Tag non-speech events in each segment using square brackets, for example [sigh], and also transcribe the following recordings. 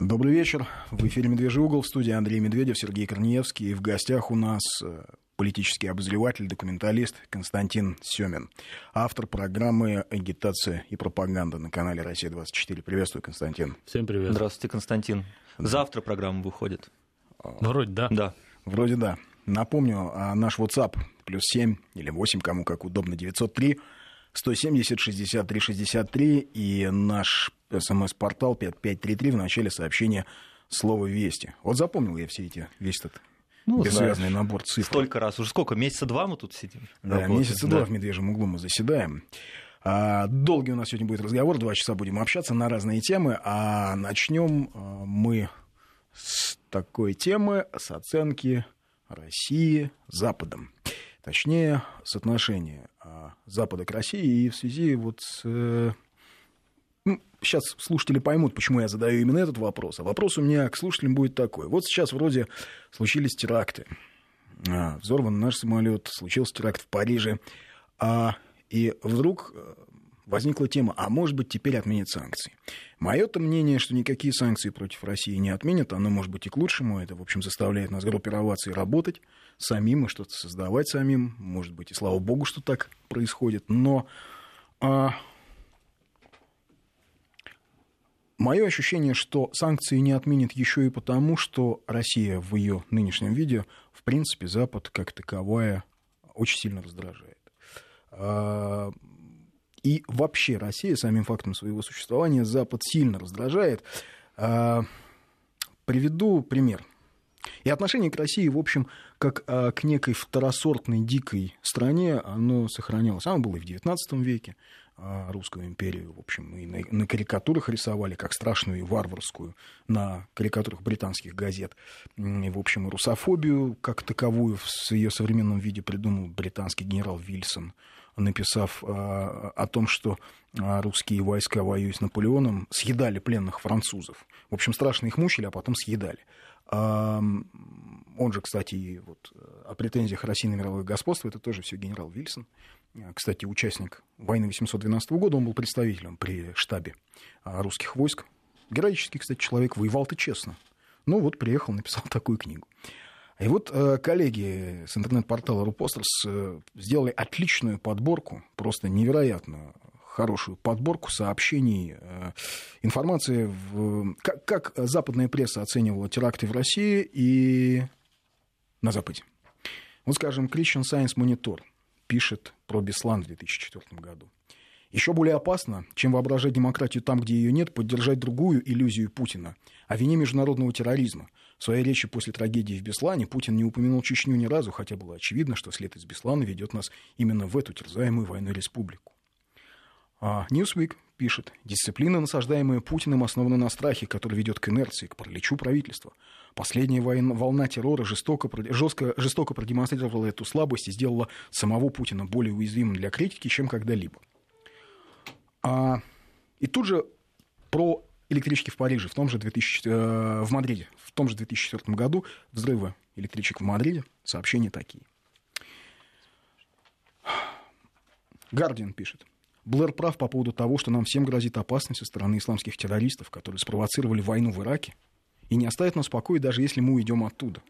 Добрый вечер. В эфире «Медвежий угол» в студии Андрей Медведев, Сергей Корнеевский. И в гостях у нас э, политический обозреватель, документалист Константин Семин. Автор программы «Агитация и пропаганда» на канале «Россия-24». Приветствую, Константин. Всем привет. Здравствуйте, Константин. Завтра программа выходит. Вроде да. Да. Вроде да. Напомню, а, наш WhatsApp плюс 7 или 8, кому как удобно, 903 170 63 63 и наш смс-портал 5533 в начале сообщения слово «Вести». Вот запомнил я все эти, весь этот Ну, бессвязный знаешь, набор цифр. Столько раз. Уже сколько? Месяца два мы тут сидим? Да, Работаем. месяца Да. два в медвежьем углу мы заседаем. А, долгий у нас сегодня будет разговор, два часа будем общаться на разные темы, а начнем а, мы с такой темы, с оценки России Западом. Точнее, с отношения Запада к России и в связи вот с... э, ну, сейчас слушатели поймут, почему я задаю именно этот вопрос. А вопрос у меня к слушателям будет такой. Вот сейчас вроде случились теракты. А, взорван наш самолет, случился теракт в Париже. А, и вдруг э, возникла тема, а может быть теперь отменят санкции. Мое-то мнение, что никакие санкции против России не отменят, оно может быть и к лучшему. Это, в общем, заставляет нас группироваться и работать самим, и что-то создавать самим. Может быть, и слава богу, что так происходит. Но а, Мое ощущение, что санкции не отменят еще и потому, что Россия в ее нынешнем виде, в принципе, Запад как таковая очень сильно раздражает. А, И вообще Россия самим фактом своего существования Запад сильно раздражает. А, Приведу пример. И отношение к России, в общем, как а, к некой второсортной дикой стране, оно сохранялось. Оно было и в XIX веке, а, русскую империю, в общем, и на, на карикатурах рисовали, как страшную и варварскую, на карикатурах британских газет. И, в общем, и русофобию, как таковую, в ее современном виде придумал британский генерал Вильсон, написав а, о том, что а, русские войска, воюя с Наполеоном, съедали пленных французов. В общем, страшно их мучили, а потом съедали. Он же, кстати, вот о претензиях России на мировое господство, это тоже все генерал Вильсон. А, Кстати, участник войны 812 года, он был представителем при штабе а, русских войск. Героический, кстати, человек, воевал-то честно. Ну вот, приехал, [laughs] написал такую книгу. И вот э, коллеги с интернет-портала Рупостерс э, сделали отличную подборку, просто невероятно хорошую подборку сообщений, э, информации, в, как, как западная пресса оценивала теракты в России и на Западе. Вот, скажем, Christian Science Monitor пишет про Беслан в 2004 году. Еще более опасно, чем воображать демократию там, где ее нет, поддержать другую иллюзию Путина о вине международного терроризма. В своей речи после трагедии в Беслане Путин не упомянул Чечню ни разу, хотя было очевидно, что след из Беслана ведет нас именно в эту терзаемую войной республику. А Newsweek пишет, дисциплина, насаждаемая Путиным, основана на страхе, который ведет к инерции, к параличу правительства. Последняя война, волна террора жестоко, жестко, жестоко продемонстрировала эту слабость и сделала самого Путина более уязвимым для критики, чем когда-либо. А, и тут же про электрички в Париже, в том же 2000, э, в Мадриде, в том же 2004 году взрывы электричек в Мадриде, сообщения такие. Гардиан пишет. Блэр прав по поводу того, что нам всем грозит опасность со стороны исламских террористов, которые спровоцировали войну в Ираке и не оставят нас в покое, даже если мы уйдем оттуда.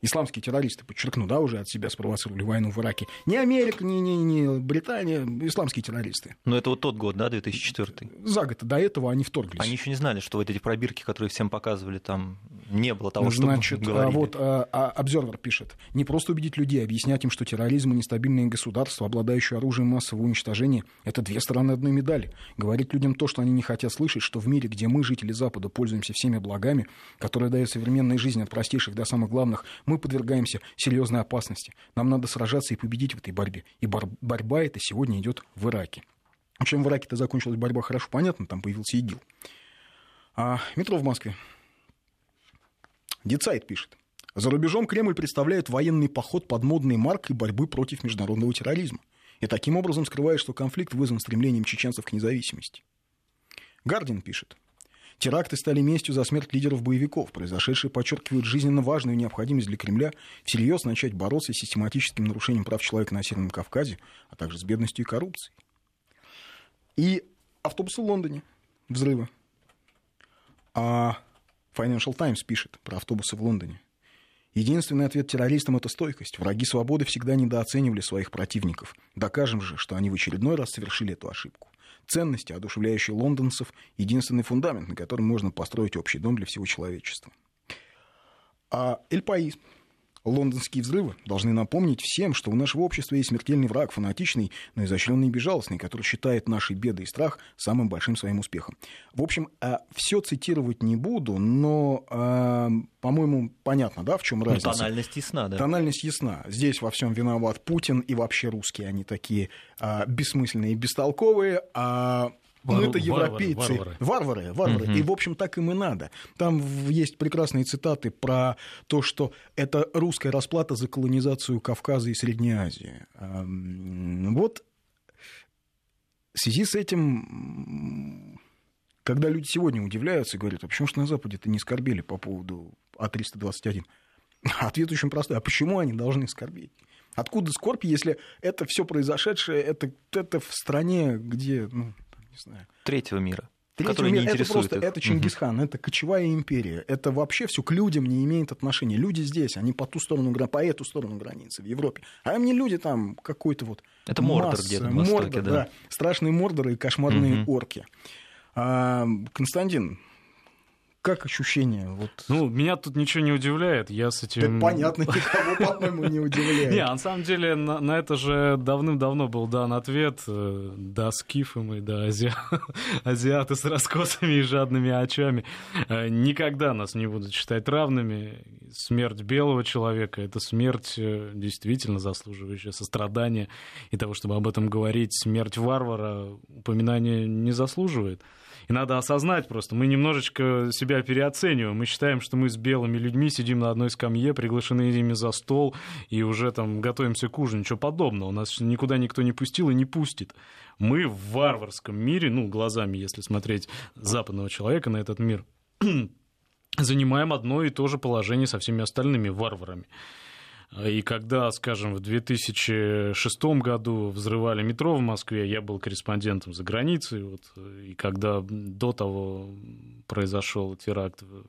Исламские террористы, подчеркну, да, уже от себя спровоцировали войну в Ираке. Не Америка, не, не, не Британия, исламские террористы. Но это вот тот год, да, 2004 За год до этого они вторглись. Они еще не знали, что вот эти пробирки, которые всем показывали, там не было того, что Значит, а, говорили. вот а, а, Обзервер пишет. Не просто убедить людей, а объяснять им, что терроризм и нестабильные государства, обладающие оружием массового уничтожения, это две стороны одной медали. Говорить людям то, что они не хотят слышать, что в мире, где мы, жители Запада, пользуемся всеми благами, которые дает современная жизнь от простейших до самых главных, мы подвергаемся серьезной опасности. Нам надо сражаться и победить в этой борьбе. И бор- борьба эта сегодня идет в Ираке. Чем в Ираке-то закончилась борьба, хорошо понятно, там появился ИГИЛ. А метро в Москве. Дицайт пишет. За рубежом Кремль представляет военный поход под модной маркой борьбы против международного терроризма. И таким образом скрывает, что конфликт вызван стремлением чеченцев к независимости. Гардин пишет. Теракты стали местью за смерть лидеров боевиков. Произошедшие подчеркивают жизненно важную необходимость для Кремля всерьез начать бороться с систематическим нарушением прав человека на Северном Кавказе, а также с бедностью и коррупцией. И автобусы в Лондоне. Взрывы. А Financial Times пишет про автобусы в Лондоне. Единственный ответ террористам – это стойкость. Враги свободы всегда недооценивали своих противников. Докажем же, что они в очередной раз совершили эту ошибку. Ценности, одушевляющие лондонцев – единственный фундамент, на котором можно построить общий дом для всего человечества. А Эль Паис Лондонские взрывы должны напомнить всем, что у нашего общества есть смертельный враг, фанатичный, но изощренный и безжалостный, который считает наши беды и страх самым большим своим успехом. В общем, а, все цитировать не буду, но, а, по-моему, понятно, да, в чем ну, разница? Ну, тональность ясна, да. Тональность ясна. Здесь во всем виноват Путин и вообще русские, они такие а, бессмысленные и бестолковые, а мы-то европейцы. Варвары, варвары. варвары. Угу. И, в общем, так им и надо. Там есть прекрасные цитаты про то, что это русская расплата за колонизацию Кавказа и Средней Азии. Вот в связи с этим, когда люди сегодня удивляются и говорят, а почему же на Западе-то не скорбели по поводу А321? [laughs] Ответ очень простой. А почему они должны скорбеть? Откуда скорбь, если это все произошедшее, это, это в стране, где ну, не знаю. Третьего мира. Третьего мира, не это просто, их. это Чингисхан, угу. это кочевая империя, это вообще все к людям не имеет отношения. Люди здесь, они по ту сторону, по эту сторону границы в Европе. А им не люди там какой-то вот Это Мордор где-то Мордор, да. да. Страшные Мордоры и кошмарные угу. орки. А, Константин, как ощущение? Вот... Ну, меня тут ничего не удивляет. Я с этим... Да, понятно, никого, по-моему, не удивляет. [laughs] Не, на самом деле, на, на это же давным-давно был дан ответ. Э, да, скифы мы, да, ази... [laughs] азиаты с раскосами и жадными очами. Э, никогда нас не будут считать равными. Смерть белого человека — это смерть э, действительно заслуживающая сострадания. И того, чтобы об этом говорить, смерть варвара упоминания не заслуживает. И надо осознать просто, мы немножечко себя переоцениваем. Мы считаем, что мы с белыми людьми сидим на одной скамье, приглашены ими за стол и уже там готовимся к ужину. Ничего подобного. Нас никуда никто не пустил и не пустит. Мы в варварском мире, ну, глазами, если смотреть западного человека на этот мир, [clears throat] занимаем одно и то же положение со всеми остальными варварами. И когда, скажем, в 2006 году взрывали метро в Москве, я был корреспондентом за границей, вот, и когда до того произошел теракт в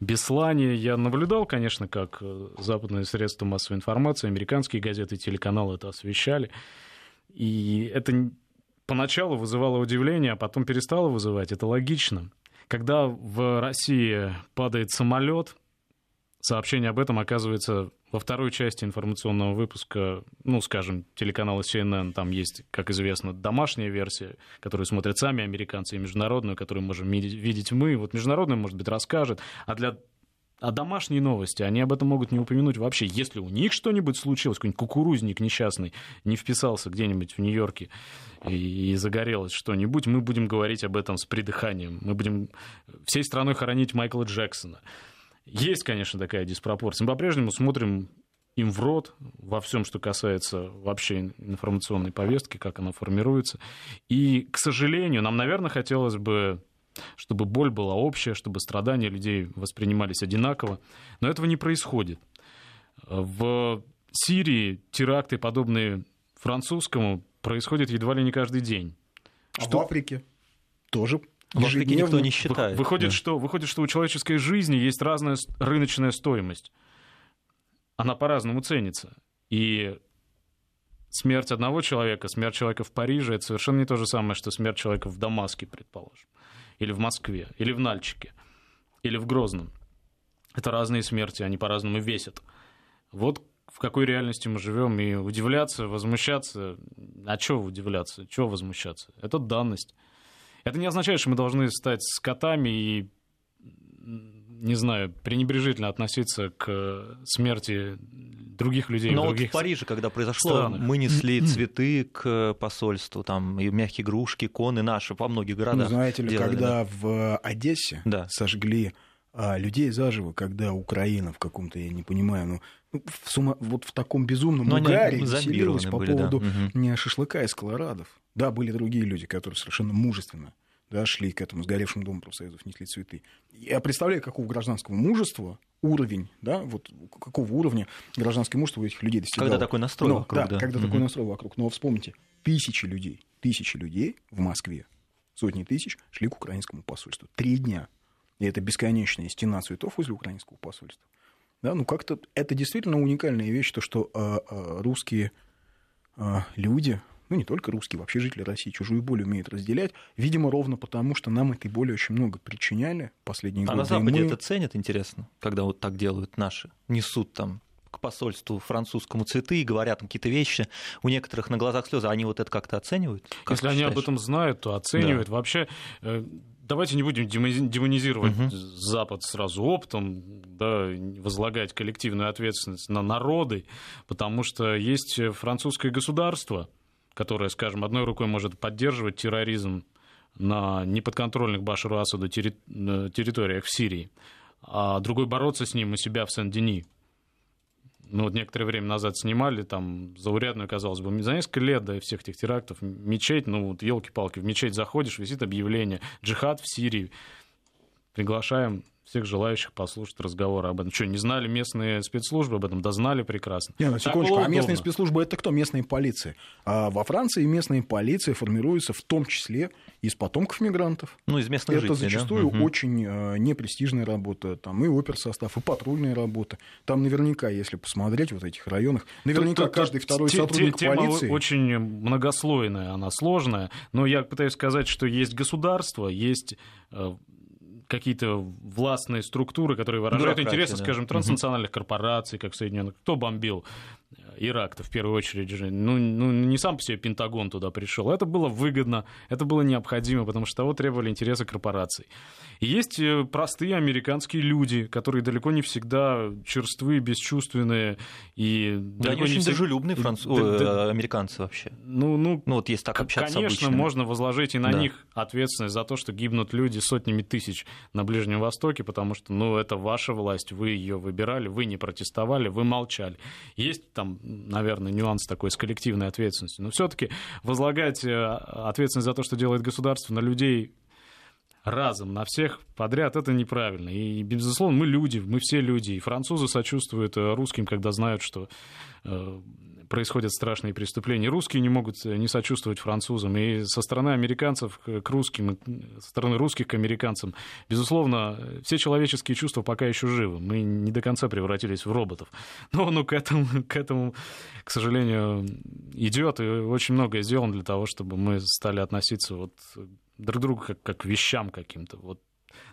Беслане, я наблюдал, конечно, как западные средства массовой информации, американские газеты телеканалы это освещали. И это поначалу вызывало удивление, а потом перестало вызывать. Это логично. Когда в России падает самолет, сообщение об этом оказывается во второй части информационного выпуска, ну, скажем, телеканала CNN, там есть, как известно, домашняя версия, которую смотрят сами американцы, и международную, которую можем видеть мы. Вот международная, может быть, расскажет. А для а домашние новости, они об этом могут не упомянуть вообще. Если у них что-нибудь случилось, какой-нибудь кукурузник несчастный не вписался где-нибудь в Нью-Йорке и, и загорелось что-нибудь, мы будем говорить об этом с придыханием. Мы будем всей страной хоронить Майкла Джексона. Есть, конечно, такая диспропорция. Мы по-прежнему смотрим им в рот во всем, что касается вообще информационной повестки, как она формируется. И, к сожалению, нам, наверное, хотелось бы чтобы боль была общая, чтобы страдания людей воспринимались одинаково. Но этого не происходит. В Сирии теракты, подобные французскому, происходят едва ли не каждый день. А что... в Африке тоже Африке никто не считает. Выходит, да. что, выходит, что у человеческой жизни есть разная рыночная стоимость. Она по-разному ценится. И смерть одного человека, смерть человека в Париже, это совершенно не то же самое, что смерть человека в Дамаске, предположим, или в Москве, или в Нальчике, или в Грозном. Это разные смерти, они по-разному весят. Вот в какой реальности мы живем, и удивляться, возмущаться, а чего удивляться, чего возмущаться? Это данность. Это не означает, что мы должны стать скотами и не знаю, пренебрежительно относиться к смерти других людей. Но других вот в Париже, когда произошло, странах. мы несли цветы к посольству, там и мягкие игрушки, коны наши во многих городах. Ну, знаете ли, делали, когда да. в Одессе да. сожгли а, людей заживо, когда Украина в каком-то, я не понимаю, ну, ну в сума, вот в таком безумном Но угаре веселилась по были, поводу да. не шашлыка из колорадов. Да, были другие люди, которые совершенно мужественно да, шли к этому сгоревшему дому профсоюзов, несли цветы. Я представляю, какого гражданского мужества уровень, да, вот какого уровня гражданское мужество у этих людей достигало. Когда такой настрой Но, вокруг, да, да. когда угу. такой настрой вокруг. Но вспомните, тысячи людей, тысячи людей в Москве, сотни тысяч шли к украинскому посольству. Три дня. И это бесконечная стена цветов возле украинского посольства. Да, ну как-то это действительно уникальная вещь, то, что э, э, русские э, люди, ну не только русские, вообще жители России чужую боль умеют разделять, видимо, ровно потому, что нам этой боли очень много причиняли последние а годы. А на Западе мы... это ценят, интересно, когда вот так делают наши, несут там к посольству французскому цветы и говорят какие-то вещи, у некоторых на глазах слезы, они вот это как-то оценивают? Как Если они об этом знают, то оценивают. Да. Вообще, э, давайте не будем демонизировать угу. Запад сразу оптом, да, возлагать коллективную ответственность на народы, потому что есть французское государство, которое, скажем, одной рукой может поддерживать терроризм на неподконтрольных Башару Асаду территориях в Сирии, а другой бороться с ним у себя в Сен-Дени ну, вот некоторое время назад снимали, там, заурядную, казалось бы, за несколько лет до всех этих терактов, мечеть, ну, вот, елки-палки, в мечеть заходишь, висит объявление, джихад в Сирии, приглашаем всех желающих послушать разговоры об этом. Что, не знали местные спецслужбы об этом? Да знали прекрасно. Не, на секундочку, а местные спецслужбы это кто? Местные полиции. А во Франции местные полиции формируются в том числе из потомков мигрантов. Ну, из местных это жителей, зачастую да? очень э, непрестижная работа. Там и оперсостав, и патрульная работа. Там наверняка, если посмотреть вот этих районах, наверняка тут, каждый тут, второй сотрудник тема полиции... очень многослойная, она сложная. Но я пытаюсь сказать, что есть государство, есть э, какие-то властные структуры, которые выражают интересы, да. скажем, транснациональных корпораций, как Соединенных. Кто бомбил Ирак-то в первую очередь же? Ну, ну, не сам по себе Пентагон туда пришел. Это было выгодно, это было необходимо, потому что того требовали интересы корпораций. И есть э, простые американские люди, которые далеко не всегда черствые, бесчувственные и... Да, они очень всег... дружелюбные франц... да, да, американцы вообще. Ну, ну, ну вот есть так общаться Конечно, можно возложить и на да. них ответственность за то, что гибнут люди сотнями тысяч на Ближнем Востоке, потому что, ну, это ваша власть, вы ее выбирали, вы не протестовали, вы молчали. Есть там, наверное, нюанс такой с коллективной ответственностью, но все-таки возлагать э, ответственность за то, что делает государство, на людей разом на всех подряд, это неправильно. И, безусловно, мы люди, мы все люди. И французы сочувствуют э, русским, когда знают, что э, происходят страшные преступления. Русские не могут э, не сочувствовать французам. И со стороны американцев к русским, со стороны русских к американцам, безусловно, все человеческие чувства пока еще живы. Мы не до конца превратились в роботов. [laughs] Но ну, к, этому, [laughs] к этому, к сожалению, идет. И очень многое сделано для того, чтобы мы стали относиться вот друг к другу как, как вещам каким-то. Вот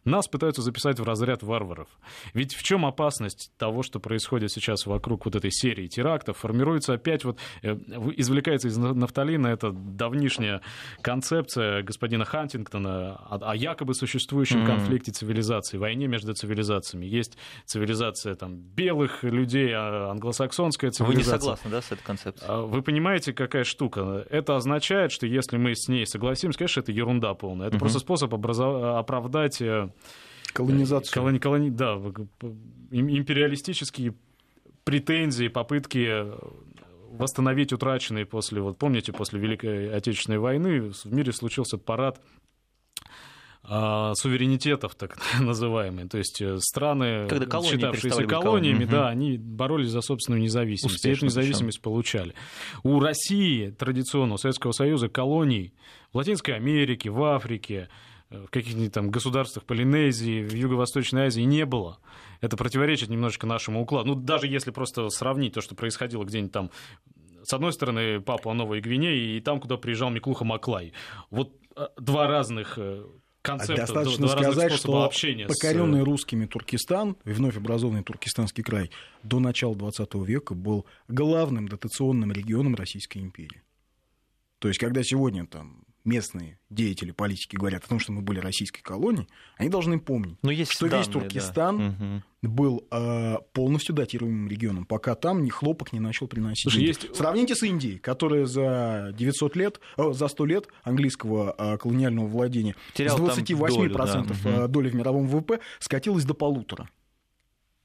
нас пытаются записать в разряд варваров. Ведь в чем опасность того, что происходит сейчас вокруг вот этой серии терактов? Формируется опять вот, э, извлекается из нафталина эта давнишняя концепция господина Хантингтона о, о якобы существующем mm-hmm. конфликте цивилизаций, войне между цивилизациями. Есть цивилизация там белых людей, а англосаксонская цивилизация. Вы не согласны, да, с этой концепцией? А вы понимаете, какая штука? Это означает, что если мы с ней согласимся, конечно, это ерунда полная. Это mm-hmm. просто способ образов... оправдать э, Колонизацию. Колони, колони, да, империалистические претензии, попытки восстановить утраченные после, вот помните, после Великой Отечественной войны в мире случился парад а, суверенитетов, так [laughs] называемые. То есть э, страны, Когда колонии считавшиеся колониями, угу. да, они боролись за собственную независимость. Успешно, и эту независимость причем. получали. У России традиционно, у Советского Союза колоний в Латинской Америке, в Африке, в каких-нибудь там государствах Полинезии, в Юго-Восточной Азии не было. Это противоречит немножечко нашему укладу. Ну, даже если просто сравнить то, что происходило где-нибудь там с одной стороны, Папуа Новой Гвинеи, и там, куда приезжал Миклуха Маклай. Вот э, два разных э, концепта, Достаточно два сказать, что общения покоренный с... русскими Туркестан, вновь образованный Туркестанский край, до начала 20 века был главным дотационным регионом Российской империи. То есть, когда сегодня там местные деятели политики говорят о том, что мы были российской колонией, они должны помнить, Но есть что данные, весь Туркестан да. был э, полностью датируемым регионом, пока там ни хлопок не начал приносить. Слушай, есть... Сравните с Индией, которая за 900 лет, э, за 100 лет английского э, колониального владения Терял с 28% долю, да. доли в мировом ВВП скатилась до полутора.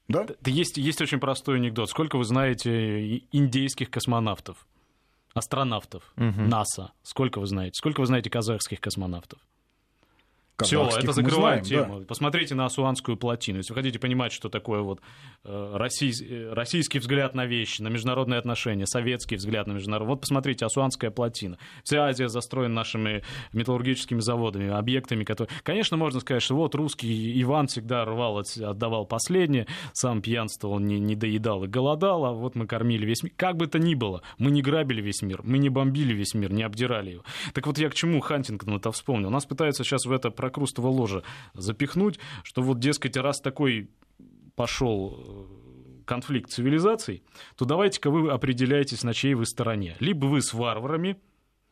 Да? да есть, есть очень простой анекдот. Сколько вы знаете индейских космонавтов? Астронавтов угу. НАСА. Сколько вы знаете? Сколько вы знаете казахских космонавтов? Все, это закрывает знаем, тему. Да. Посмотрите на Асуанскую плотину. Если вы хотите понимать, что такое вот э, россий, российский взгляд на вещи, на международные отношения, советский взгляд на международные... Вот посмотрите, Асуанская плотина. Вся Азия застроена нашими металлургическими заводами, объектами, которые... Конечно, можно сказать, что вот русский Иван всегда рвал, отдавал последнее, сам пьянствовал, не, не доедал и голодал, а вот мы кормили весь мир. Как бы то ни было, мы не грабили весь мир, мы не бомбили весь мир, не обдирали его. Так вот я к чему Хантингтон это вспомнил. Нас пытаются сейчас в это прокрустово ложе запихнуть, что вот, дескать, раз такой пошел э, конфликт цивилизаций, то давайте-ка вы определяетесь, на чьей вы стороне. Либо вы с варварами,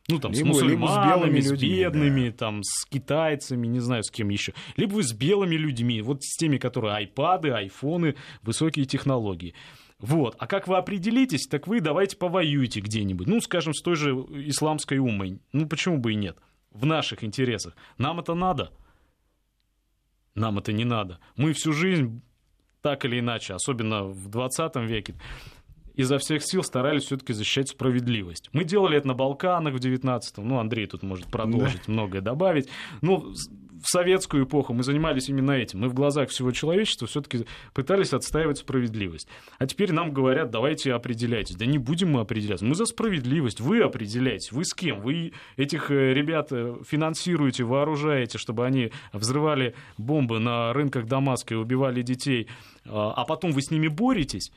ну, там, либо, с мусульманами, с, с бедными, да. там, с китайцами, не знаю, с кем еще. Либо вы с белыми людьми, вот с теми, которые айпады, айфоны, высокие технологии. Вот. А как вы определитесь, так вы давайте повоюйте где-нибудь. Ну, скажем, с той же исламской умой. Ну, почему бы и нет? В наших интересах. Нам это надо. Нам это не надо. Мы всю жизнь так или иначе, особенно в 20 веке, изо всех сил старались все-таки защищать справедливость. Мы делали это на Балканах в 19-м, ну, Андрей тут может продолжить, да. многое добавить. Ну, в советскую эпоху мы занимались именно этим. Мы в глазах всего человечества все-таки пытались отстаивать справедливость. А теперь нам говорят, давайте определяйтесь. Да не будем мы определяться. Мы за справедливость. Вы определяйтесь. Вы с кем? Вы этих э, ребят э, финансируете, вооружаете, чтобы они взрывали бомбы на рынках Дамаска и убивали детей, а, а потом вы с ними боретесь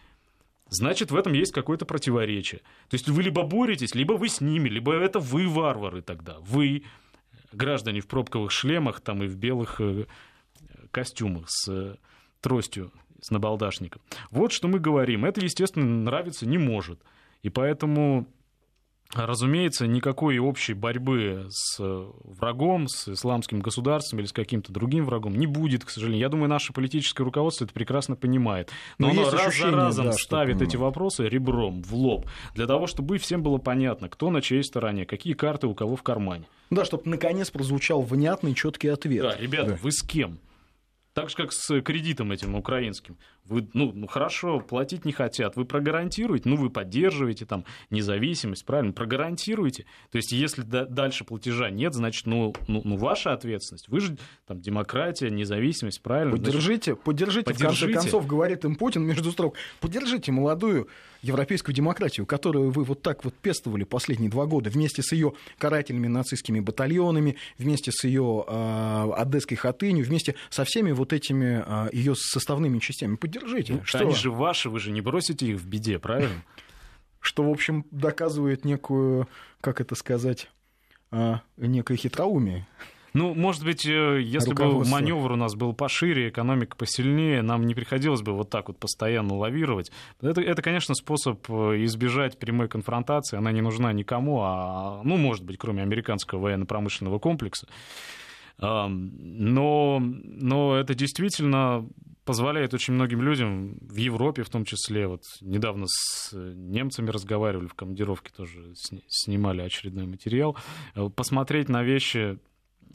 значит, в этом есть какое-то противоречие. То есть вы либо боретесь, либо вы с ними, либо это вы варвары тогда. Вы, граждане в пробковых шлемах там и в белых э, костюмах с э, тростью, с набалдашником. Вот что мы говорим. Это, естественно, нравиться не может. И поэтому Разумеется, никакой общей борьбы с э, врагом, с исламским государством или с каким-то другим врагом не будет, к сожалению. Я думаю, наше политическое руководство это прекрасно понимает. Но, Но оно раз за разом да, ставит эти вопросы ребром в лоб, для того, чтобы всем было понятно, кто на чьей стороне, какие карты у кого в кармане. Да, чтобы наконец прозвучал внятный, четкий ответ. Да, ребята, да. вы с кем? Так же, как с кредитом этим украинским. Вы, ну, ну, хорошо, платить не хотят. Вы прогарантируете, ну, вы поддерживаете там независимость, правильно, прогарантируете. То есть, если дальше платежа нет, значит, ну, ну, ну, ваша ответственность. Вы же там демократия, независимость, правильно. Поддержите, значит, поддержите, поддержите, в конце концов, говорит им Путин между строк, поддержите молодую европейскую демократию, которую вы вот так вот пестовали последние два года вместе с ее карательными нацистскими батальонами, вместе с ее э, одесской хатынью, вместе со всеми вот этими э, ее составными частями. Поддержите. Ну, что? Они же ваши, вы же не бросите их в беде, правильно? [laughs] Что, в общем, доказывает некую, как это сказать, э, некое хитроумие. Ну, может быть, э, если бы маневр у нас был пошире, экономика посильнее, нам не приходилось бы вот так вот постоянно лавировать. Это, это конечно, способ э, избежать прямой конфронтации. Она не нужна никому, а, ну, может быть, кроме американского военно-промышленного комплекса. Но, но это действительно позволяет очень многим людям в Европе в том числе, вот недавно с немцами разговаривали в командировке, тоже снимали очередной материал, э, посмотреть на вещи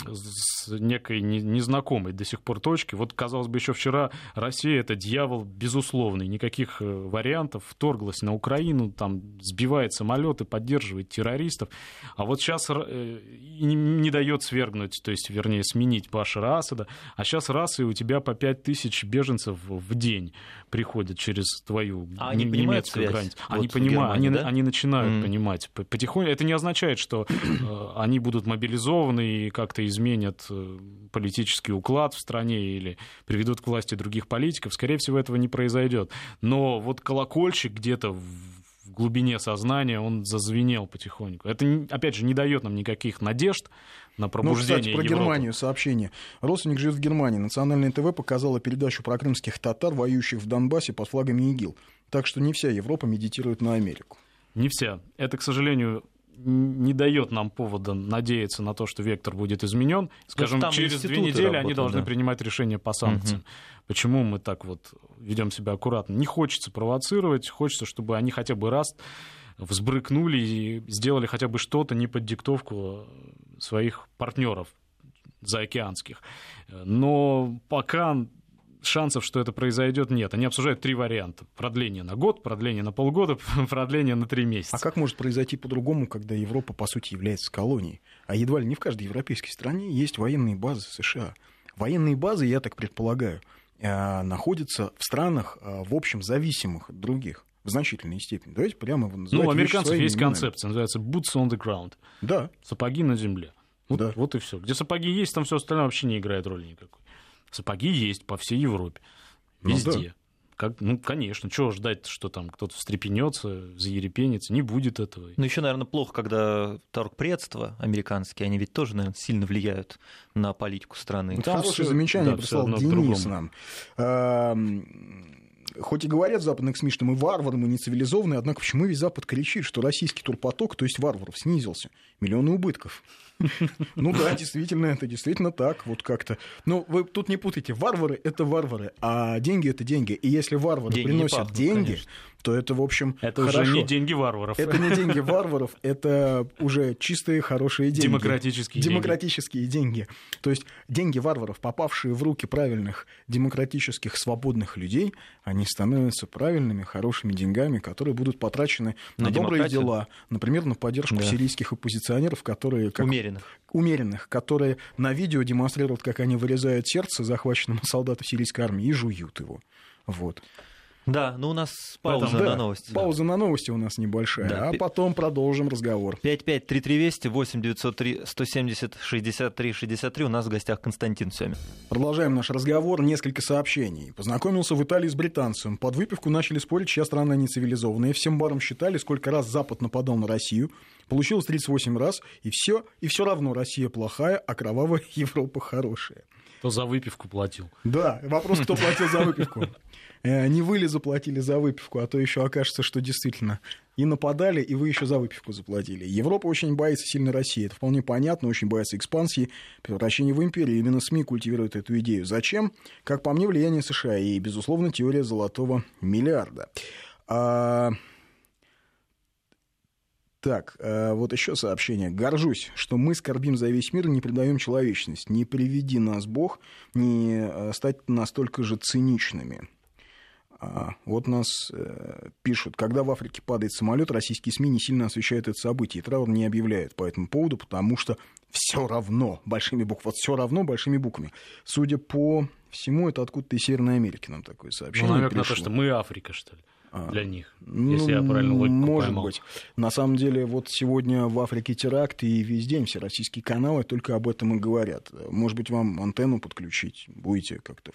с некой незнакомой до сих пор точки. Вот, казалось бы, еще вчера Россия это дьявол безусловный, никаких э, вариантов, вторглась на Украину, там сбивает самолеты, поддерживает террористов, а вот сейчас э, не дает свергнуть, то есть, вернее, сменить Башара Асада, а сейчас раз и у тебя по 5 тысяч беженцев в день приходят через твою а они немецкую границу. Вот они понимают, Германии, они, да? они начинают mm. понимать потихоньку. Это не означает, что э, они будут мобилизованы и как-то изменят э, политический уклад в стране или приведут к власти других политиков. Скорее всего, этого не произойдет. Но вот колокольчик где-то в глубине сознания он зазвенел потихоньку. Это, опять же, не дает нам никаких надежд на пробуждение Ну, кстати, про Европы. Германию сообщение. Родственник живет в Германии. Национальное ТВ показало передачу про крымских татар, воюющих в Донбассе под флагами ИГИЛ. Так что не вся Европа медитирует на Америку. Не вся. Это, к сожалению, не дает нам повода надеяться на то, что вектор будет изменен. Скажем, ну, через две недели работают, они должны да. принимать решение по санкциям. Угу. Почему мы так вот ведем себя аккуратно? Не хочется провоцировать, хочется, чтобы они хотя бы раз взбрыкнули и сделали хотя бы что-то не под диктовку своих партнеров заокеанских. Но пока шансов, что это произойдет, нет. Они обсуждают три варианта. Продление на год, продление на полгода, [laughs] продление на три месяца. А как может произойти по-другому, когда Европа, по сути, является колонией? А едва ли не в каждой европейской стране есть военные базы США. Военные базы, я так предполагаю, э, находятся в странах, э, в общем, зависимых от других в значительной степени. Давайте прямо его Ну, у американцев есть именами. концепция, называется boots on the ground. Да. Сапоги на земле. Вот, да. вот и все. Где сапоги есть, там все остальное вообще не играет роли никакой. Сапоги есть по всей Европе. Везде. Ну, да. Как, ну, конечно, чего ждать, что там кто-то встрепенется, заерепенится, не будет этого. Ну, еще, наверное, плохо, когда торгпредства американские, они ведь тоже, наверное, сильно влияют на политику страны. Ну, там Хорошее замечание да, прислал Денис нам хоть и говорят в западных СМИ, что мы варвары, мы не цивилизованные, однако почему весь Запад кричит, что российский турпоток, то есть варваров, снизился? Миллионы убытков. Ну да, действительно, это действительно так, вот как-то. Но вы тут не путайте, варвары — это варвары, а деньги — это деньги. И если варвары приносят деньги. То это, в общем, Это хорошо. уже не деньги варваров. Это не деньги варваров, [laughs] это уже чистые, хорошие деньги. Демократические Демократические деньги. деньги. То есть деньги варваров, попавшие в руки правильных, демократических, свободных людей, они становятся правильными, хорошими деньгами, которые будут потрачены на, на добрые дела. Например, на поддержку да. сирийских оппозиционеров, которые... Как умеренных. Умеренных, которые на видео демонстрируют, как они вырезают сердце захваченному [laughs] солдату сирийской армии и жуют его. Вот. Да, ну у нас пауза Поэтому, на да, новости. Пауза да. на новости у нас небольшая, да. а потом продолжим разговор. 5533 Вести, 8 903 170 63 63. У нас в гостях Константин Семин. Продолжаем наш разговор. Несколько сообщений. Познакомился в Италии с британцем. Под выпивку начали спорить, чья страна нецивилизованная. Всем баром считали, сколько раз Запад нападал на Россию. Получилось 38 раз, и все, и все равно Россия плохая, а кровавая [laughs] Европа хорошая. Кто за выпивку платил? Да, вопрос, кто платил за выпивку. [laughs] Э, не вы ли заплатили за выпивку, а то еще окажется, что действительно и нападали, и вы еще за выпивку заплатили. Европа очень боится сильно России, это вполне понятно, очень боится экспансии, превращения в империю. Именно СМИ культивируют эту идею. Зачем? Как по мне, влияние США и, безусловно, теория золотого миллиарда. А... Так, э, вот еще сообщение. Горжусь, что мы скорбим за весь мир не предаем человечность. Не приведи нас Бог, не э, стать настолько же циничными. А, вот нас э, пишут, когда в Африке падает самолет, российские СМИ не сильно освещают это событие, и траур не объявляют по этому поводу, потому что все равно, большими буквами, вот все равно большими буквами. Судя по всему, это откуда-то из Северной Америки нам такое сообщение Ну, намек пришло. на то, что мы Африка, что ли? А, для них, ну, если я правильно логику Может поймал. быть. На самом деле, вот сегодня в Африке теракт, и весь день все российские каналы только об этом и говорят. Может быть, вам антенну подключить, будете как-то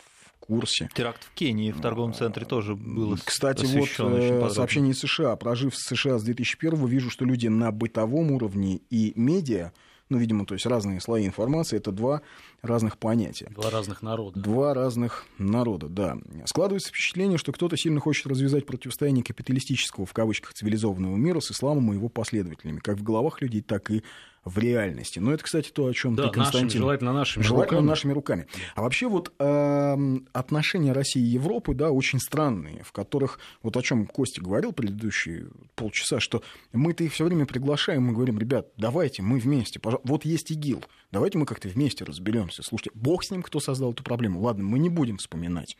курсе. Теракт в Кении в торговом центре тоже был Кстати, вот э, сообщение из США. Прожив в США с 2001 вижу, что люди на бытовом уровне и медиа, ну, видимо, то есть разные слои информации, это два разных понятия. Два разных народа. Два разных народа, да. Складывается впечатление, что кто-то сильно хочет развязать противостояние капиталистического, в кавычках, цивилизованного мира с исламом и его последователями, как в головах людей, так и в реальности. Но это, кстати, то, о чем да, ты, Константин... Нашими, желательно нашими желательно руками. нашими руками. А вообще вот э, отношения России и Европы, да, очень странные, в которых, вот о чем Костя говорил предыдущие полчаса, что мы-то их все время приглашаем, мы говорим, ребят, давайте мы вместе, пожалуйста, вот есть ИГИЛ, давайте мы как-то вместе разберемся. Слушайте, бог с ним, кто создал эту проблему. Ладно, мы не будем вспоминать.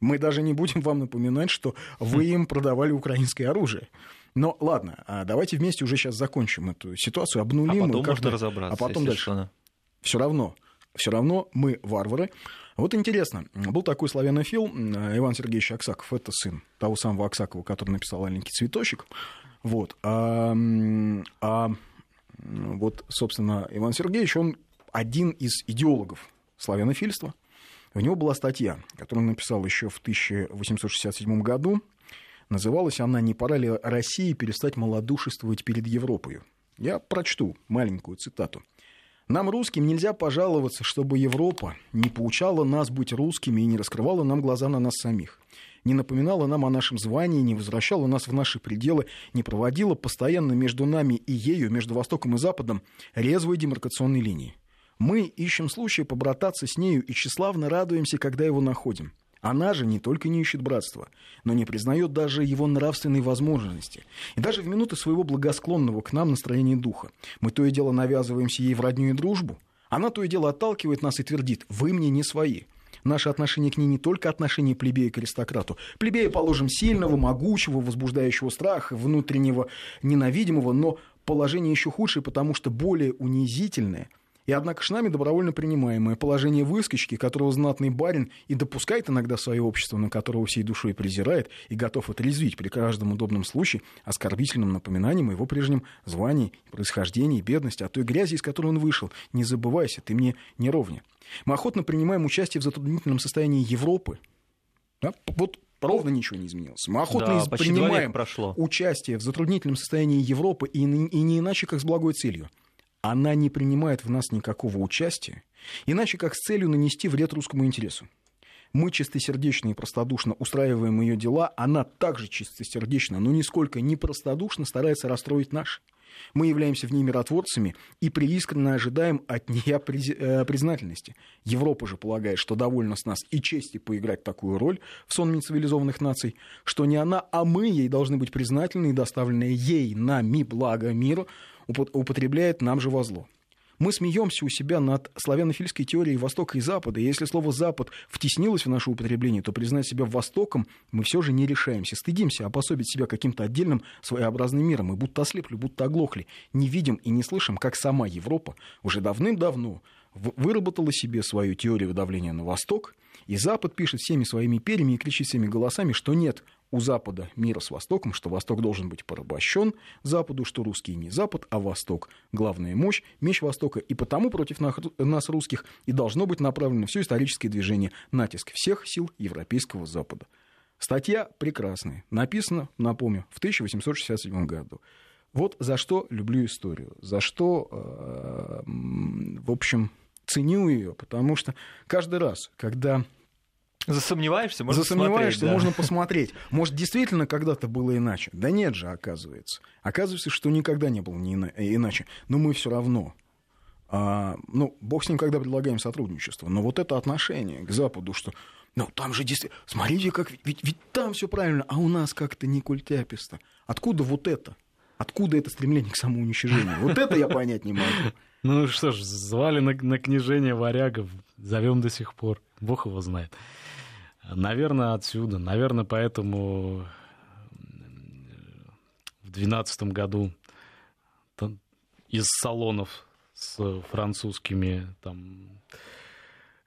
Мы даже не будем вам напоминать, что вы [laughs] им продавали украинское оружие. Но ладно, а давайте вместе уже сейчас закончим эту ситуацию, обнулим. А потом можно разобраться. А потом дальше. Все равно, все равно мы варвары. Вот интересно, был такой славянофил Иван Сергеевич Аксаков, это сын того самого Аксакова, который написал «Аленький цветочек». Вот. А, а вот, собственно, Иван Сергеевич, он один из идеологов славянофильства. У него была статья, которую он написал еще в 1867 году, Называлась она «Не пора ли России перестать малодушествовать перед Европой?» Я прочту маленькую цитату. «Нам, русским, нельзя пожаловаться, чтобы Европа не поучала нас быть русскими и не раскрывала нам глаза на нас самих, не напоминала нам о нашем звании, не возвращала нас в наши пределы, не проводила постоянно между нами и ею, между Востоком и Западом, резвые демаркационные линии. Мы ищем случая побрататься с нею и тщеславно радуемся, когда его находим. Она же не только не ищет братства, но не признает даже его нравственной возможности. И даже в минуты своего благосклонного к нам настроения духа мы то и дело навязываемся ей в родню и дружбу, она то и дело отталкивает нас и твердит «вы мне не свои». Наше отношение к ней не только отношение плебея к аристократу. Плебея, положим, сильного, могучего, возбуждающего страх, внутреннего ненавидимого, но положение еще худшее, потому что более унизительное – и однако ж нами добровольно принимаемое положение выскочки, которого знатный барин и допускает иногда свое общество, на которого всей душой презирает и готов отрезвить при каждом удобном случае оскорбительным напоминанием о его прежнем звании, происхождении, бедности, о той грязи, из которой он вышел. Не забывайся, ты мне не ровня. Мы охотно принимаем участие в затруднительном состоянии Европы. Да? Вот ровно ничего не изменилось. Мы охотно да, принимаем прошло. участие в затруднительном состоянии Европы и, и не иначе, как с благой целью – она не принимает в нас никакого участия, иначе как с целью нанести вред русскому интересу. Мы чистосердечно и простодушно устраиваем ее дела, она также чистосердечно, но нисколько не простодушно старается расстроить наши. Мы являемся в ней миротворцами и преискренне ожидаем от нее э, признательности. Европа же полагает, что довольно с нас и чести поиграть такую роль в сонме цивилизованных наций, что не она, а мы ей должны быть признательны и доставленные ей нами благо миру употребляет нам же во зло. Мы смеемся у себя над славянофильской теорией Востока и Запада, и если слово «Запад» втеснилось в наше употребление, то признать себя Востоком мы все же не решаемся. Стыдимся обособить себя каким-то отдельным своеобразным миром, и будто ослепли, будто оглохли, не видим и не слышим, как сама Европа уже давным-давно выработала себе свою теорию давления на Восток, и Запад пишет всеми своими перьями и кричит всеми голосами, что нет у Запада мира с Востоком, что Восток должен быть порабощен Западу, что русский не Запад, а Восток – главная мощь, меч Востока, и потому против нас, русских, и должно быть направлено все историческое движение, натиск всех сил Европейского Запада. Статья прекрасная, написана, напомню, в 1867 году. Вот за что люблю историю, за что, э, в общем, ценю ее, потому что каждый раз, когда Засомневаешься, можно Засомневаешься, посмотреть, да. можно посмотреть. Может, действительно когда-то было иначе? Да нет же, оказывается. Оказывается, что никогда не было не иначе. Но мы все равно. А, ну, бог с ним, когда предлагаем сотрудничество. Но вот это отношение к Западу, что ну, там же действительно... Смотрите, как... Ведь, ведь там все правильно, а у нас как-то не культяписто. Откуда вот это? Откуда это стремление к самоуничижению? Вот это я понять не могу. [laughs] Ну что ж, звали на, на книжение варягов, зовем до сих пор. Бог его знает. Наверное, отсюда. Наверное, поэтому в 2012 году из салонов с французскими там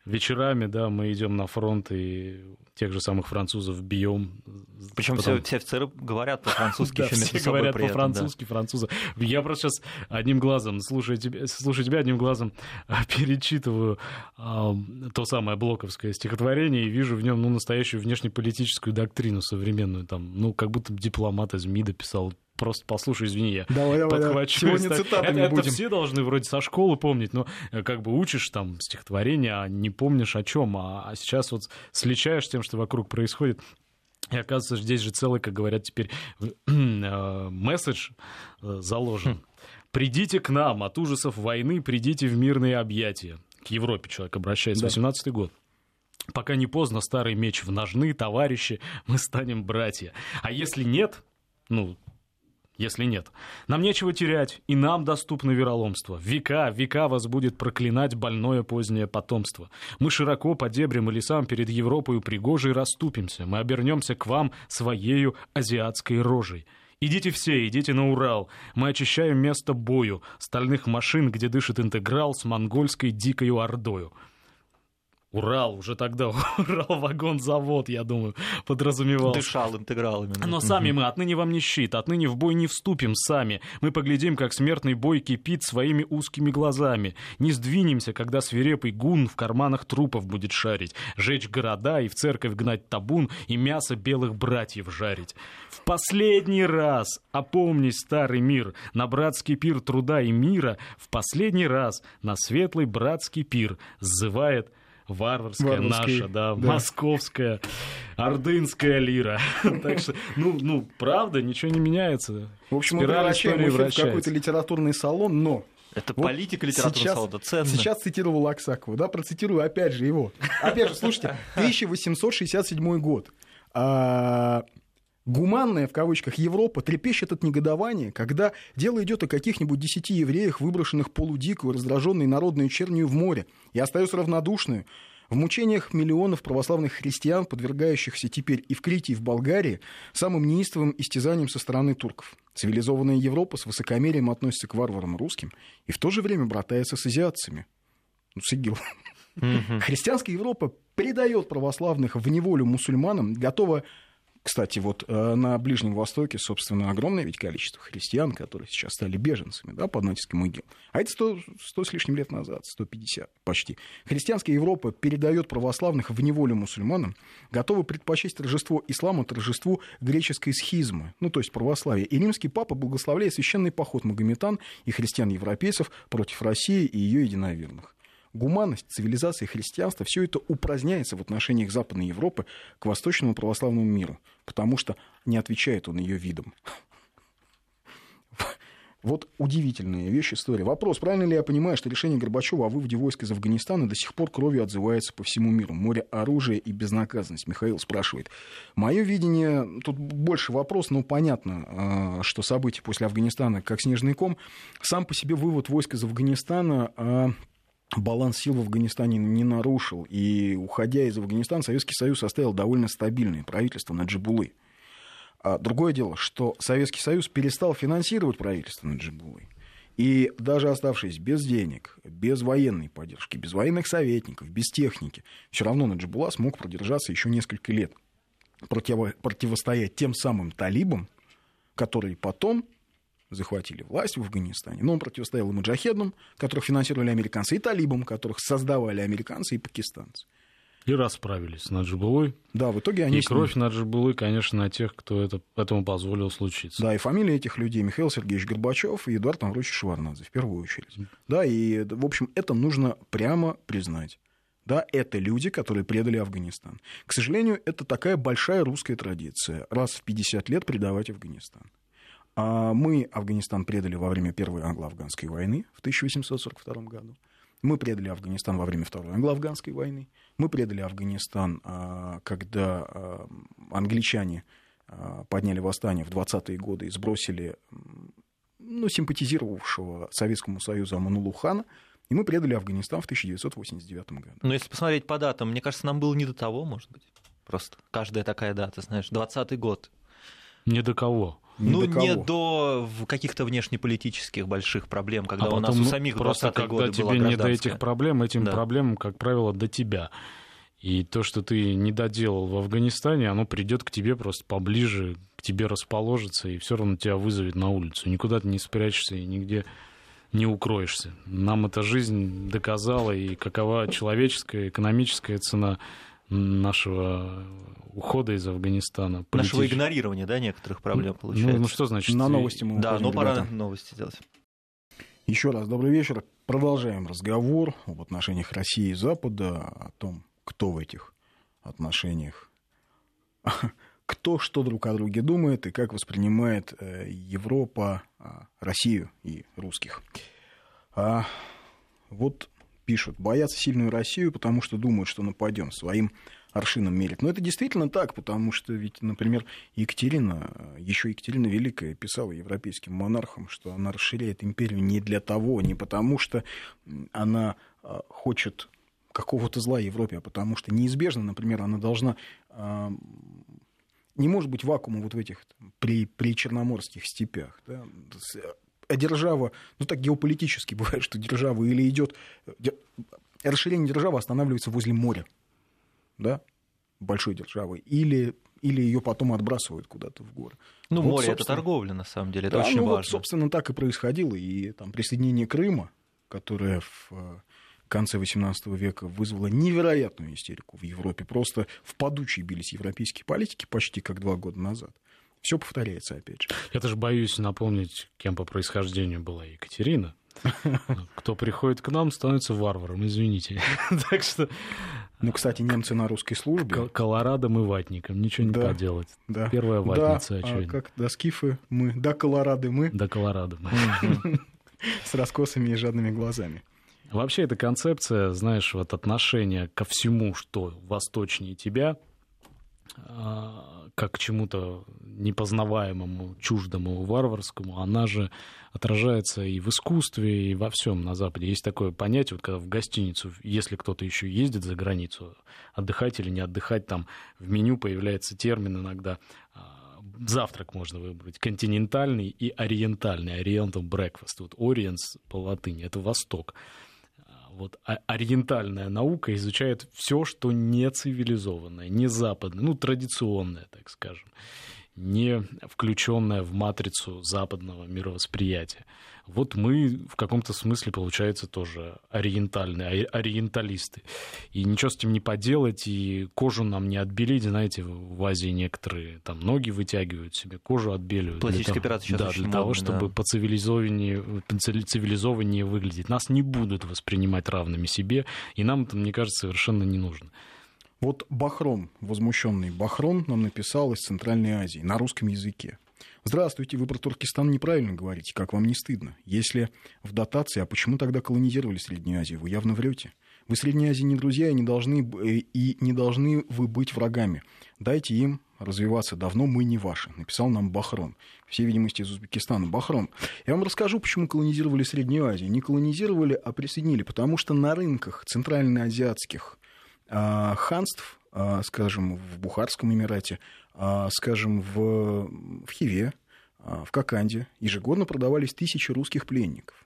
вечерами, да, мы идем на фронт и тех же самых французов бьем. Причем Потом... все, все офицеры говорят по-французски [laughs] да, все говорят по-французски, французы. Я просто сейчас одним глазом, слушая тебя, слушая тебя одним глазом, а, [laughs] перечитываю а, то самое блоковское стихотворение и вижу в нем ну, настоящую внешнеполитическую доктрину современную. Там, ну, как будто дипломат из МИДа писал просто послушай, извини, я давай, давай, подхвачу. Давай. Сегодня цитатами это, будем. Это все должны вроде со школы помнить, но э, как бы учишь там стихотворение, а не помнишь о чем, а, а сейчас вот сличаешь тем, что вокруг происходит. И оказывается, здесь же целый, как говорят теперь, [clears throat] э, месседж э, заложен. Хм. Придите к нам, от ужасов войны придите в мирные объятия. К Европе человек обращается, да. 18-й год. Пока не поздно, старый меч в ножны, товарищи, мы станем братья. А если нет, ну, если нет. Нам нечего терять, и нам доступно вероломство. Века, века вас будет проклинать больное позднее потомство. Мы широко по дебрям и лесам перед Европой пригожей расступимся. Мы обернемся к вам своею азиатской рожей. Идите все, идите на Урал. Мы очищаем место бою, стальных машин, где дышит интеграл с монгольской дикой ордою. Урал, уже тогда [laughs] Урал-вагон-завод, я думаю, подразумевал. Дышал интегралами. Но сами мы отныне вам не щит, отныне в бой не вступим сами. Мы поглядим, как смертный бой кипит своими узкими глазами. Не сдвинемся, когда свирепый гун в карманах трупов будет шарить, жечь города и в церковь гнать табун и мясо белых братьев жарить. В последний раз опомнись, старый мир, на братский пир труда и мира, в последний раз на светлый братский пир сзывает варварская Варварский, наша, да, да, московская, ордынская лира. [laughs] так что, ну, ну, правда, ничего не меняется. В общем, мы превращаем в какой-то литературный салон, но это вот политика литературного салона, ценно. Сейчас цитировал Аксакова, да, процитирую опять же его. Опять же, слушайте, [laughs] 1867 год. А, гуманная, в кавычках, Европа трепещет от негодования, когда дело идет о каких-нибудь десяти евреях, выброшенных полудикую, раздраженной народной чернью в море, и остается равнодушную В мучениях миллионов православных христиан, подвергающихся теперь и в Крите, и в Болгарии, самым неистовым истязанием со стороны турков. Цивилизованная Европа с высокомерием относится к варварам русским и в то же время братается с азиатцами. Ну, с ИГИЛ. Христианская Европа предает православных в неволю мусульманам, готова кстати, вот э, на Ближнем Востоке, собственно, огромное ведь количество христиан, которые сейчас стали беженцами да, под натиском ИГИЛ. А это 100, 100 с лишним лет назад, 150 почти. Христианская Европа передает православных в неволю мусульманам, готовы предпочесть торжество ислама торжеству греческой схизмы, ну, то есть православия. И римский папа благословляет священный поход магометан и христиан-европейцев против России и ее единоверных гуманность, цивилизация, христианство, все это упраздняется в отношениях Западной Европы к восточному православному миру, потому что не отвечает он ее видом. Вот удивительная вещь история. Вопрос, правильно ли я понимаю, что решение Горбачева о выводе войск из Афганистана до сих пор кровью отзывается по всему миру? Море оружия и безнаказанность. Михаил спрашивает. Мое видение, тут больше вопрос, но понятно, а, что события после Афганистана как снежный ком. Сам по себе вывод войск из Афганистана а, баланс сил в Афганистане не нарушил. И уходя из Афганистана, Советский Союз оставил довольно стабильное правительство Наджибулы. А другое дело, что Советский Союз перестал финансировать правительство Наджибулы. И даже оставшись без денег, без военной поддержки, без военных советников, без техники, все равно Наджибула смог продержаться еще несколько лет, противо- противостоять тем самым талибам, которые потом захватили власть в Афганистане, но он противостоял и маджахедам, которых финансировали американцы, и талибам, которых создавали американцы и пакистанцы. И расправились с Наджибулой. Да, в итоге они... И кровь Наджибулы, конечно, на тех, кто это, этому позволил случиться. Да, и фамилии этих людей Михаил Сергеевич Горбачев и Эдуард Амрович Шеварнадзе, в первую очередь. Да, и, в общем, это нужно прямо признать. Да, это люди, которые предали Афганистан. К сожалению, это такая большая русская традиция. Раз в 50 лет предавать Афганистан. А мы Афганистан предали во время Первой англо-афганской войны в 1842 году. Мы предали Афганистан во время Второй англо-афганской войны. Мы предали Афганистан, а, когда а, англичане подняли восстание в 20-е годы и сбросили ну, симпатизировавшего Советскому Союзу Аманулу Хана, и мы предали Афганистан в 1989 году. Но если посмотреть по датам, мне кажется, нам было не до того, может быть. Просто каждая такая дата, знаешь, 20-й год. Не до кого. Ни ну, до не до каких-то внешнеполитических больших проблем, когда а у нас у самих просто когда годы тебе была не до этих проблем, этим да. проблемам, как правило, до тебя. И то, что ты не доделал в Афганистане, оно придет к тебе просто поближе, к тебе расположится, и все равно тебя вызовет на улицу. Никуда ты не спрячешься и нигде не укроешься. Нам эта жизнь доказала, и какова человеческая, экономическая цена нашего ухода из Афганистана. Политич... Нашего игнорирования, да, некоторых проблем ну, получается. Ну, ну что значит? На новости мы Да, но пора новости делать. Еще раз добрый вечер. Продолжаем разговор об отношениях России и Запада, о том, кто в этих отношениях, [laughs] кто что друг о друге думает и как воспринимает э, Европа а, Россию и русских. А вот пишут, боятся сильную Россию, потому что думают, что нападем своим аршином мерит. Но это действительно так, потому что ведь, например, Екатерина, еще Екатерина Великая писала европейским монархам, что она расширяет империю не для того, не потому что она а, хочет какого-то зла Европе, а потому что неизбежно, например, она должна а, не может быть вакуума вот в этих при, при черноморских степях. Да? А держава, ну так геополитически [laughs] бывает, что держава или идет, расширение державы останавливается возле моря да, большой державы, или, или ее потом отбрасывают куда-то в горы. Ну, вот, море это торговля, на самом деле, это да, очень ну, важно. Вот, собственно, так и происходило. И там присоединение Крыма, которое в э, конце XVIII века вызвало невероятную истерику в Европе. Просто в подучие бились европейские политики почти как два года назад. Все повторяется опять же. Я тоже боюсь напомнить, кем по происхождению была Екатерина. Кто приходит к нам, становится варваром, извините. [laughs] так что... Ну, кстати, немцы на русской службе. Колорадом и ватником, ничего не да, поделать. Да. Первая ватница, да, очевидно. А как, да, скифы мы, да, колорады мы. Да, колорады мы. С раскосами и жадными глазами. Вообще эта концепция, знаешь, вот отношение ко всему, что восточнее тебя, как к чему-то непознаваемому, чуждому, варварскому, она же отражается и в искусстве, и во всем на Западе. Есть такое понятие, вот когда в гостиницу, если кто-то еще ездит за границу, отдыхать или не отдыхать, там в меню появляется термин иногда а, завтрак можно выбрать, континентальный и ориентальный, oriental breakfast. Вот Orients по латыни, это Восток вот ориентальная наука изучает все, что не цивилизованное, не западное, ну, традиционное, так скажем, не включенное в матрицу западного мировосприятия. Вот мы в каком-то смысле, получается, тоже ориентальные, ориенталисты. И ничего с этим не поделать, и кожу нам не отбелить. Знаете, в Азии некоторые там ноги вытягивают себе, кожу отбеливают. Пластическая операция сейчас Да, для того, модно, чтобы да. по цивилизованнее, цивилизованнее выглядеть. Нас не будут воспринимать равными себе, и нам это, мне кажется, совершенно не нужно. Вот Бахром, возмущенный Бахром, нам написал из Центральной Азии на русском языке. Здравствуйте, вы про Туркестан неправильно говорите, как вам не стыдно? Если в дотации, а почему тогда колонизировали Среднюю Азию? Вы явно врете. Вы Средней Азии не друзья и не должны, и не должны вы быть врагами. Дайте им развиваться. Давно мы не ваши. Написал нам Бахром. По всей видимости, из Узбекистана. Бахром. Я вам расскажу, почему колонизировали Среднюю Азию. Не колонизировали, а присоединили. Потому что на рынках центральноазиатских ханств, а, скажем, в Бухарском Эмирате, а, скажем, в, в Хиве, в Коканде ежегодно продавались тысячи русских пленников.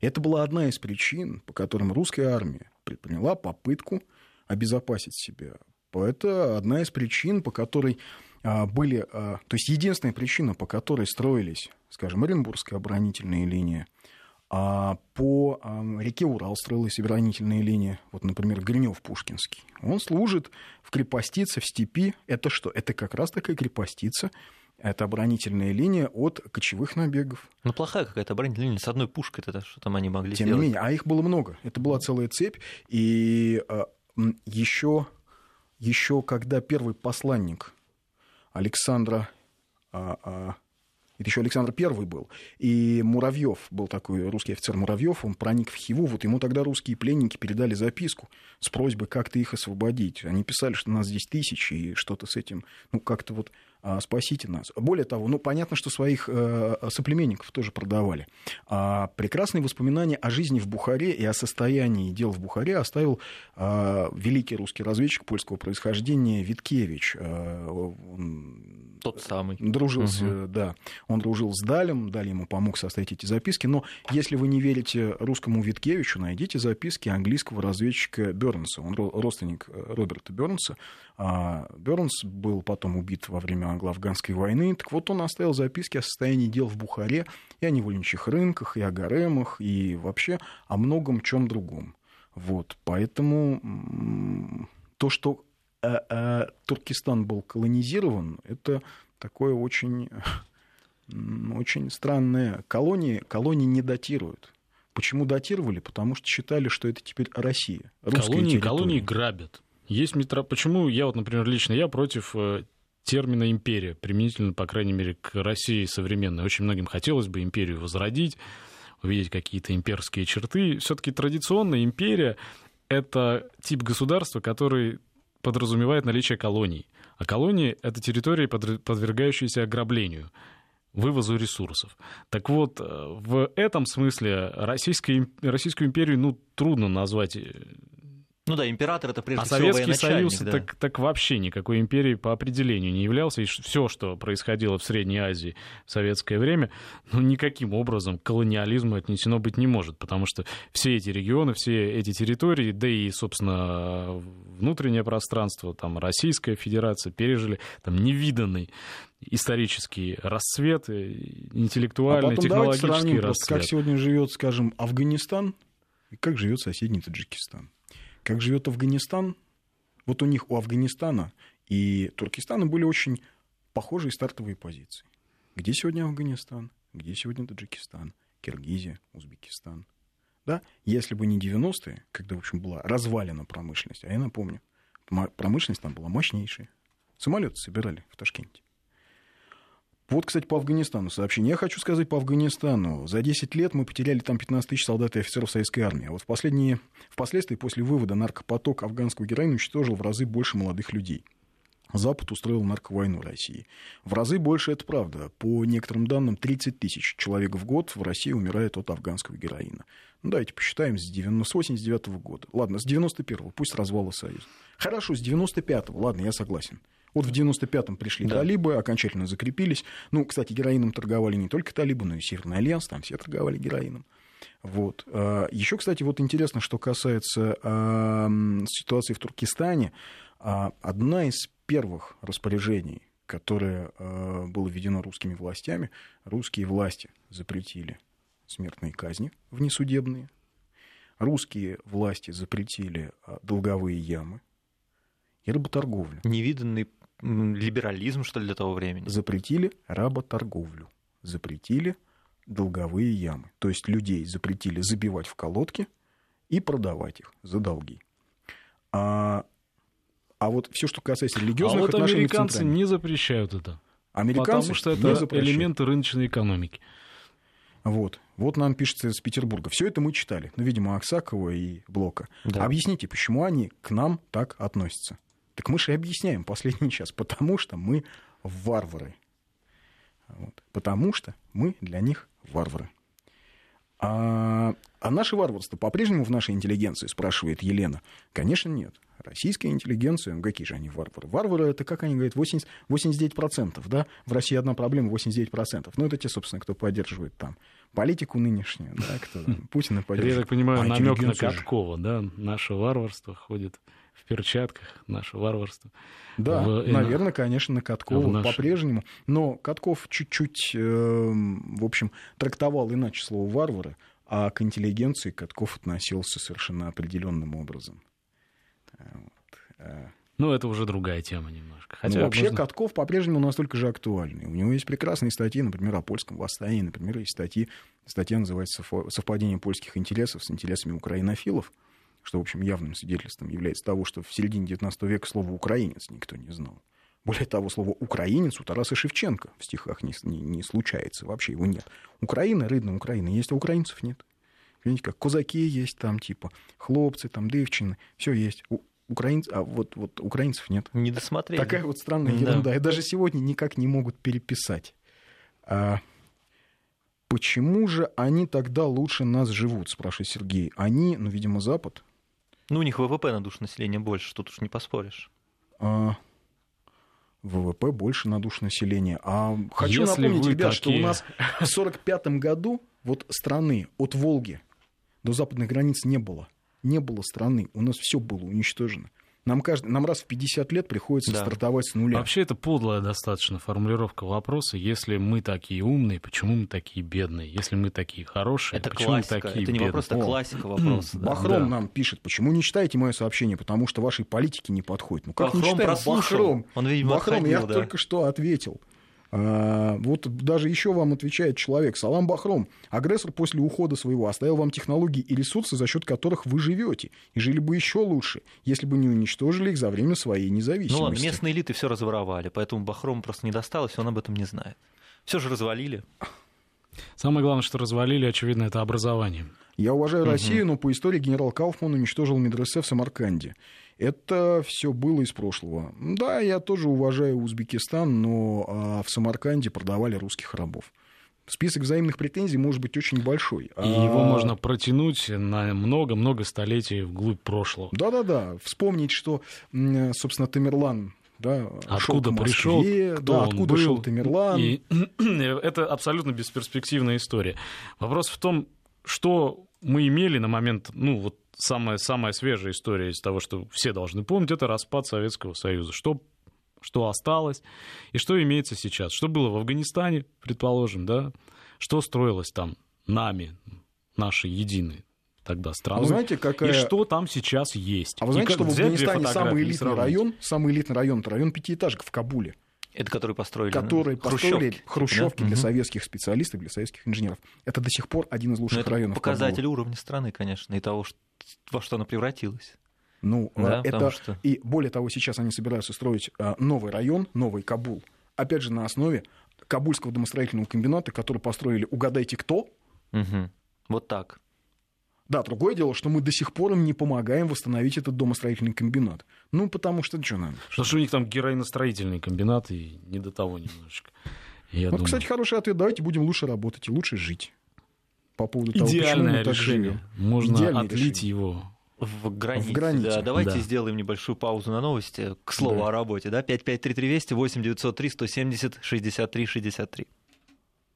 Это была одна из причин, по которым русская армия предприняла попытку обезопасить себя. Это одна из причин, по которой были... То есть единственная причина, по которой строились, скажем, Оренбургская оборонительная линия, а по реке Урал строилась оборонительная линия, вот, например, Гринев-Пушкинский. Он служит в крепостице, в степи. Это что? Это как раз такая крепостица, это оборонительная линия от кочевых набегов. Ну, плохая какая-то оборонительная линия. С одной пушкой это что там они могли Тем сделать? не менее, а их было много. Это была целая цепь. И еще, еще когда первый посланник Александра это еще Александр Первый был. И Муравьев был такой русский офицер Муравьев, он проник в Хиву. Вот ему тогда русские пленники передали записку с просьбой как-то их освободить. Они писали, что нас здесь тысячи, и что-то с этим, ну, как-то вот спасите нас. Более того, ну, понятно, что своих э, соплеменников тоже продавали. А прекрасные воспоминания о жизни в Бухаре и о состоянии дел в Бухаре оставил а, великий русский разведчик польского происхождения Виткевич. А, Тот самый. Дружился, Угу. да. Он дружил с Далем, Даль ему помог составить эти записки. Но если вы не верите русскому Виткевичу, найдите записки английского разведчика Бернса. Он ро- родственник э, Роберта Бернса. А Бернс был потом убит во время англо-афганской войны. Так вот, он оставил записки о состоянии дел в Бухаре и о невольничьих рынках, и о гаремах, и вообще о многом чем другом. Вот, поэтому то, что э, э, Туркестан был колонизирован, это такое очень, [laughs] очень странное. Колонии, колонии не датируют. Почему датировали? Потому что считали, что это теперь Россия. Колонии, территория. колонии грабят. Есть метро... Почему я вот, например, лично я против э, термина империя, применительно, по крайней мере, к России современной. Очень многим хотелось бы империю возродить, увидеть какие-то имперские черты. Все-таки традиционная империя — это тип государства, который подразумевает наличие колоний. А колонии — это территории, подвергающиеся ограблению вывозу ресурсов. Так вот, э, в этом смысле Российскую империю ну, трудно назвать э, Ну да, император это прежде а всего Советский Союз да. так, так вообще никакой империей по определению не являлся. И все, что происходило в Средней Азии в советское время, ну, никаким образом к колониализму отнесено быть не может, потому что все эти регионы, все эти территории, да и, собственно, внутреннее пространство, там, Российская Федерация пережили там невиданный исторический расцвет, э, интеллектуальный, а потом давайте технологический сравним просто, расцвет. как сегодня живет, скажем, Афганистан и как живет соседний Таджикистан. Как живет Афганистан, вот у них, у Афганистана и Туркестана были очень похожие стартовые позиции. Где сегодня Афганистан? Где сегодня Таджикистан? Киргизия, Узбекистан. Да? Если бы не 90-е, когда, в общем, была развалена промышленность, а я напомню, промышленность там была мощнейшая. Самолеты собирали в Ташкенте. Вот, кстати, по Афганистану сообщение. Я хочу сказать по Афганистану. За 10 лет мы потеряли там 15 тысяч солдат и офицеров советской армии. А вот в последние, впоследствии, после вывода наркопоток афганского героина уничтожил в разы больше молодых людей. Запад устроил нарковойну России. В разы больше это правда. По некоторым данным, 30 тысяч человек в год в России умирает от афганского героина. Ну, давайте посчитаем с, 90, с 89 -го года. Ладно, с 91-го, пусть развала Союза. Хорошо, с 95-го, ладно, я согласен. Вот в 95-м пришли да. талибы, окончательно закрепились. Ну, кстати, героином торговали не только талибы, но и Северный альянс, там все торговали героином. Вот. А, Еще, кстати, вот интересно, что касается ситуации в Туркестане. Э, одна из первых распоряжений, которое э, было введено русскими властями, русские власти запретили смертные казни внесудебные, русские власти запретили долговые ямы и работорговлю. Невиданный либерализм, что ли, для того времени? Запретили работорговлю, запретили долговые ямы. То есть людей запретили забивать в колодки и продавать их за долги. А, а вот все, что касается религиозных а вот отношений... американцы не запрещают это. Американцы потому что это элементы рыночной экономики. Вот. Вот нам пишется из Петербурга. Все это мы читали. Ну, видимо, Аксакова и Блока. Да. Объясните, почему они к нам так относятся? Так мы же и объясняем последний час. Потому что мы варвары. Вот. Потому что мы для них варвары. А, а наше варварство по-прежнему в нашей интеллигенции, спрашивает Елена. Конечно, нет. Российская интеллигенция, ну какие же они варвары? Варвары это, как они говорят, 80, 89%, да? В России одна проблема 89%. Ну, это те, собственно, кто поддерживает там политику нынешнюю, да, кто Путина поддерживает. Я так понимаю, а намек на Каткова, да? Наше варварство ходит в перчатках, наше варварство. Да, в, наверное, конечно, на Каткова наш... по-прежнему. Но Катков чуть-чуть, э, в общем, трактовал иначе слово «варвары», а к интеллигенции Катков относился совершенно определенным образом. Вот. Э. Ну, это уже другая тема немножко. Хотя, ну, вообще, можно... Катков по-прежнему настолько же актуальный. У него есть прекрасные статьи, например, о польском восстании. Например, есть статьи, статья называется «Совпадение польских интересов с интересами украинофилов», что, в общем, явным свидетельством является того, что в середине XIX века слово «украинец» никто не знал. Более того, слово «украинец» у Тараса Шевченко в стихах не, не, не случается, вообще его нет. Украина, рыдна Украина, есть, а украинцев нет. Видите, как козаки есть там, типа, хлопцы, там, девчины, все есть. У, украинцев, а вот, вот украинцев нет. Не досмотрели. Такая вот странная да. ерунда. И даже сегодня никак не могут переписать. А, почему же они тогда лучше нас живут, спрашивает Сергей. Они, ну, видимо, Запад. Ну, у них ВВП на душу населения больше, тут уж не поспоришь. А, ВВП больше на душу населения. А хочу Если напомнить, ребят, такие... что у нас в 1945 году вот страны от Волги до западных границ не было. Не было страны. У нас все было уничтожено. Нам, каждый, нам раз в 50 лет приходится да. стартовать с нуля. Вообще это подлая достаточно формулировка вопроса. Если мы такие умные, почему мы такие бедные? Если мы такие хорошие, это почему классика. мы такие Это не бедные? вопрос, это классика вопроса. Да. Бахром да. нам пишет, почему не читаете мое сообщение? Потому что вашей политики не подходит. Ну как Бахром не читаем? Бахром, Он, видимо, Бахром отходил, я да. только что ответил. А, вот даже еще вам отвечает человек, Салам Бахром, агрессор после ухода своего оставил вам технологии и ресурсы, за счет которых вы живете, и жили бы еще лучше, если бы не уничтожили их за время своей независимости. Ну ладно, местные элиты все разворовали, поэтому Бахром просто не досталось, он об этом не знает. Все же развалили. Самое главное, что развалили, очевидно, это образование. Я уважаю угу. Россию, но по истории генерал Кауфман уничтожил медресе в Самарканде. Это все было из прошлого. Да, я тоже уважаю Узбекистан, но а, в Самарканде продавали русских рабов. Список взаимных претензий может быть очень большой. И а... его можно протянуть на много-много столетий вглубь прошлого. Да-да-да. Вспомнить, что, собственно, Тамерлан да, откуда пришел, кто да, он откуда был, шел Тамерлан. И [clears throat] это абсолютно бесперспективная история. Вопрос в том, что мы имели на момент, ну вот самая, самая свежая история из того, что все должны помнить, это распад Советского Союза. Что, что осталось и что имеется сейчас. Что было в Афганистане, предположим, да? Что строилось там нами, нашей единой тогда страной. А вы знаете, какая... И что там сейчас есть. А вы знаете, что в Афганистане самый элитный район, самый элитный район, это район пятиэтажек в Кабуле. Это который построили? Который ну, построили хрущевки, хрущевки да? для угу. советских специалистов, для советских инженеров. Это до сих пор один из лучших Но это районов. Показатель Кабула. уровня страны, конечно, и того, во что она превратилась. Ну, да, это что... и более того, сейчас они собираются строить а, новый район, новый Кабул. Опять же на основе Кабульского домостроительного комбината, который построили, угадайте кто? Угу. Вот так. Да, другое дело, что мы до сих пор им не помогаем восстановить этот домостроительный комбинат. Ну, потому что что нам? Потому что у них там героиностроительный комбинат, и не до того немножечко. Я вот, думаю. кстати, хороший ответ. Давайте будем лучше работать и лучше жить. По поводу того, почему Идеальное мы так решение. живем. Можно Идеальное отлить решение. его. В границе. В границе. Да, давайте Да. сделаем небольшую паузу на новости. К слову Да. о работе. Да? 5533 Вести 8 903 170 63 63.